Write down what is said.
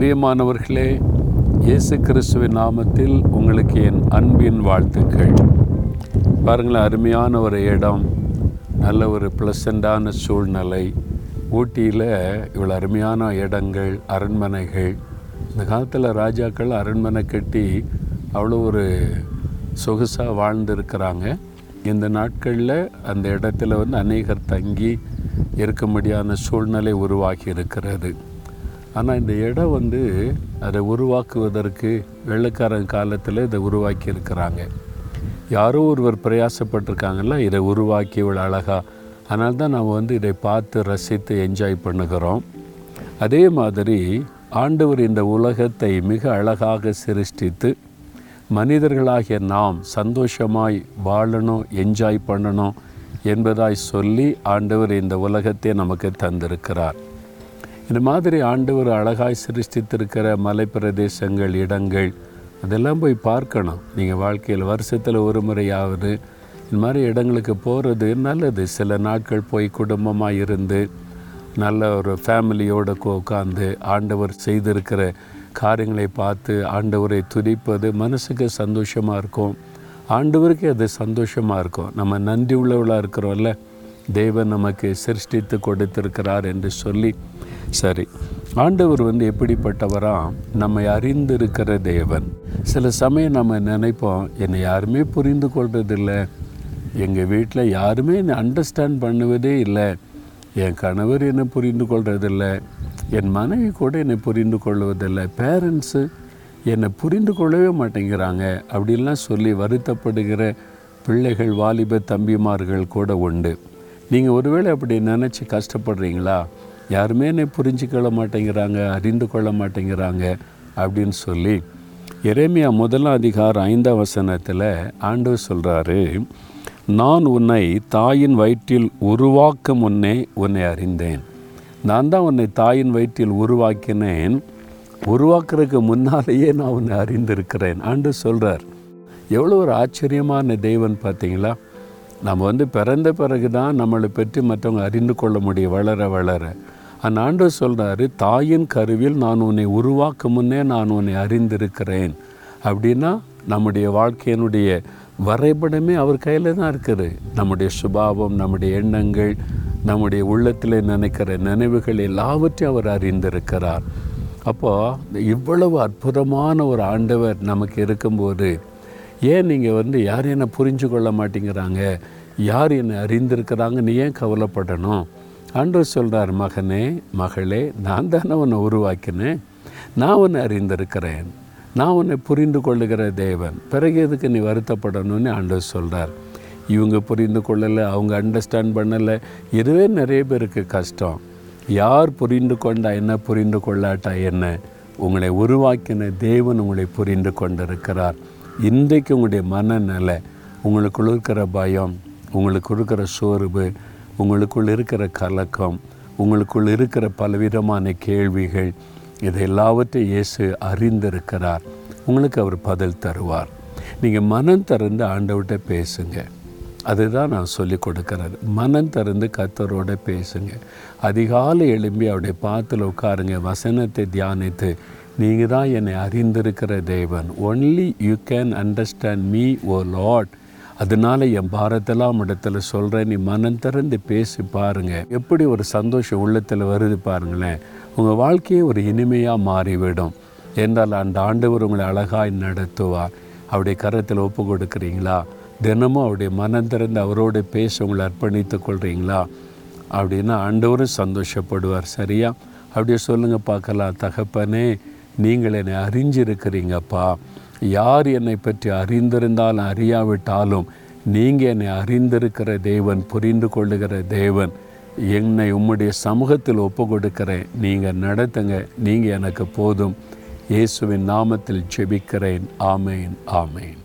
பிரியமானவர்களே இயேசு கிறிஸ்துவின் நாமத்தில் உங்களுக்கு என் அன்பின் வாழ்த்துக்கள். பாருங்களேன் அருமையான ஒரு இடம் நல்ல ஒரு ப்ளசண்டான சூழ்நிலை. ஊட்டியில் இவ்வளோ அருமையான இடங்கள் அரண்மனைகள். இந்த காலத்தில் ராஜாக்கள் அரண்மனை கட்டி அவ்வளோ ஒரு சொகுசாக வாழ்ந்துருக்கிறாங்க. இந்த நாட்களில் அந்த இடத்துல வந்து அநேகர் தங்கி இருக்கும்படியான சூழ்நிலை உருவாகி இருக்கிறது. ஆனால் இந்த இடம் வந்து அதை உருவாக்குவதற்கு வெள்ளைக்காரன் காலத்தில் இதை உருவாக்கி இருக்கிறாங்க. யாரோ ஒருவர் பிரயாசப்பட்டிருக்காங்கல்ல இதை உருவாக்கி இவ்வளோ அழகாக அதனால தான் நம்ம வந்து இதை பார்த்து ரசித்து என்ஜாய் பண்ணுகிறோம். அதே மாதிரி ஆண்டவர் இந்த உலகத்தை மிக அழகாக சிருஷ்டித்து மனிதர்களாகிய நாம் சந்தோஷமாய் வாழணும் என்ஜாய் பண்ணணும் என்பதாய் சொல்லி ஆண்டவர் இந்த உலகத்தை நமக்கு தந்திருக்கிறார். இந்த மாதிரி ஆண்டவர் அழகாய் சிருஷ்டித்திருக்கிற மலை பிரதேசங்கள் இடங்கள் அதெல்லாம் போய் பார்க்கணும். நீங்கள் வாழ்க்கையில் வருஷத்தில் ஒரு முறையாவது இந்த மாதிரி இடங்களுக்கு போகிறது நல்லது. சில நாட்கள் போய் குடும்பமாக இருந்து நல்ல ஒரு ஃபேமிலியோடு உட்காந்து ஆண்டவர் செய்திருக்கிற காரியங்களை பார்த்து ஆண்டவரை துதிப்பது மனசுக்கு சந்தோஷமாக இருக்கும். ஆண்டவருக்கு அது சந்தோஷமாக இருக்கும். நம்ம நன்றி உள்ளவளாக இருக்கிறோம்ல. தேவன் நமக்கு சிருஷ்டித்து கொடுத்திருக்கிறார் என்று சொல்லி சரி ஆண்டவர் வந்து எப்படிப்பட்டவரா? நம்மை அறிந்திருக்கிற தேவன். சில சமயம் நம்ம நினைப்போம் என்னை யாருமே புரிந்து கொள்றதில்லை. எங்கள் வீட்டில் யாருமே என்னை அண்டர்ஸ்டாண்ட் பண்ணுவதே இல்லை. என் கணவர் என்னை புரிந்து கொள்வதில்லை என் மனைவி கூட என்னை புரிந்து கொள்வதில்லை. பேரண்ட்ஸு என்னை புரிந்து கொள்ளவே மாட்டேங்கிறாங்க. அப்படின்லாம் சொல்லி வருத்தப்படுகிற பிள்ளைகள் வாலிப தம்பிமார்கள் கூட உண்டு. நீங்கள் ஒருவேளை அப்படி நினச்சி கஷ்டப்படுறீங்களா? யாருமே என்னை புரிஞ்சுக்கொள்ள மாட்டேங்கிறாங்க அறிந்து கொள்ள மாட்டேங்கிறாங்க அப்படின்னு சொல்லி எரேமியா முதலாம் அதிகாரம் ஐந்தாம் வசனத்தில் ஆண்டவர் சொல்கிறாரு நான் உன்னை தாயின் வயிற்றில் உருவாக்க முன்னே உன்னை அறிந்தேன். நான் தான் உன்னை தாயின் வயிற்றில் உருவாக்கினேன். உருவாக்குறதுக்கு முன்னாலேயே நான் உன்னை அறிந்திருக்கிறேன். ஆண்டு சொல்கிறார் எவ்வளோ ஒரு ஆச்சரியமான தெய்வன் பார்த்தீங்களா? நம்ம வந்து பிறந்த பிறகு தான் நம்மளை பற்றி மற்றவங்க அறிந்து கொள்ள முடியும் வளர வளர. அந்த ஆண்டு சொல்கிறாரு தாயின் கருவில் நான் உன்னை உருவாக்கும் முன்னே நான் உன்னை அறிந்திருக்கிறேன். அப்படின்னா நம்முடைய வாழ்க்கையினுடைய வரைபடமே அவர் கையில் தான் இருக்குது. நம்முடைய சுபாவம் நம்முடைய எண்ணங்கள் நம்முடைய உள்ளத்தில் நினைக்கிற நினைவுகள் எல்லாவற்றையும் அவர் அறிந்திருக்கிறார். அப்போது இவ்வளவு அற்புதமான ஒரு ஆண்டவர் நமக்கு இருக்கும்போது ஏன் நீங்கள் வந்து யார் என்னை புரிஞ்சு கொள்ள மாட்டேங்கிறாங்க? யார் என்னை அறிந்திருக்கிறாங்கன்னு ஏன் கவலைப்படணும்? அன்று சொல்கிறார் மகனே மகளே நான் தானே உன்னை உருவாக்கினேன். நான் உன்னை அறிந்திருக்கிறேன். நான் உன்னை புரிந்து கொள்ளுகிற தேவன். பிறகு எதுக்கு நீ வருத்தப்படணும்னு ஆண்டவர் சொல்கிறார் இவங்க புரிந்து கொள்ளலை அவங்க அண்டர்ஸ்டாண்ட் பண்ணலை. இதுவே நிறைய பேருக்கு கஷ்டம். யார் புரிந்து கொண்டா என்ன புரிந்து கொள்ளாட்டா என்ன? உங்களை உருவாக்கின தேவன் உங்களை புரிந்து கொண்டிருக்கிறார். இன்றைக்கு உங்களுடைய மனநிலை உங்களுக்குள் இருக்கிற பயம் உங்களுக்கு இருக்கிற சோர்வு உங்களுக்குள் இருக்கிற கலக்கம் உங்களுக்குள் இருக்கிற பலவிதமான கேள்விகள் இதை எல்லாவற்றையும் இயேசு அறிந்திருக்கிறார். உங்களுக்கு அவர் பதில் தருவார். நீங்கள் மனம் திறந்து ஆண்டவர்கிட்ட பேசுங்க. அதுதான் நான் சொல்லி கொடுக்குறது. மனம் திறந்து கத்தரோட பேசுங்க. அதிகாலை எழும்பி அவருடைய பாத்தில் உட்காருங்க. வசனத்தை தியானித்து நீங்கள் தான் என்னை அறிந்திருக்கிற தேவன். Only you can understand me O Lord அதனால என் பாரத்தெல்லாம் இடத்துல சொல்கிறேன் நீ மனம் திறந்து பேசி பாருங்கள் எப்படி ஒரு சந்தோஷம் உள்ளத்தில் வருது பாருங்களேன். உங்கள் வாழ்க்கையே ஒரு இனிமையாக மாறிவிடும். என்றால் அந்த ஆண்டவர் உங்களை அழகாய் நடத்துவார். அவருடைய கரத்தில் ஒப்பு கொடுக்குறீங்களா? தினமும் அவருடைய மனம் திறந்து அவரோட பேச உங்களை அர்ப்பணித்து கொள்கிறீங்களா அப்படின்னா ஆண்டவரும் சந்தோஷப்படுவார். சரியா? அப்படியே சொல்லுங்கள் பார்க்கலாம். தகப்பனே நீங்கள் என்னை அறிஞ்சிருக்கிறீங்கப்பா. யார் என்னை பற்றி அறிந்திருந்தாலும் அறியாவிட்டாலும் நீங்கள் என்னை அறிந்திருக்கிற தேவன் புரிந்து கொள்ளுகிற தேவன். என்னை உம்முடைய சமூகத்தில் ஒப்பு கொடுக்கிறேன் நீங்கள் நடத்துங்க நீங்கள் எனக்கு போதும். இயேசுவின் நாமத்தில் ஜெபிக்கிறேன். ஆமேன் ஆமேன்.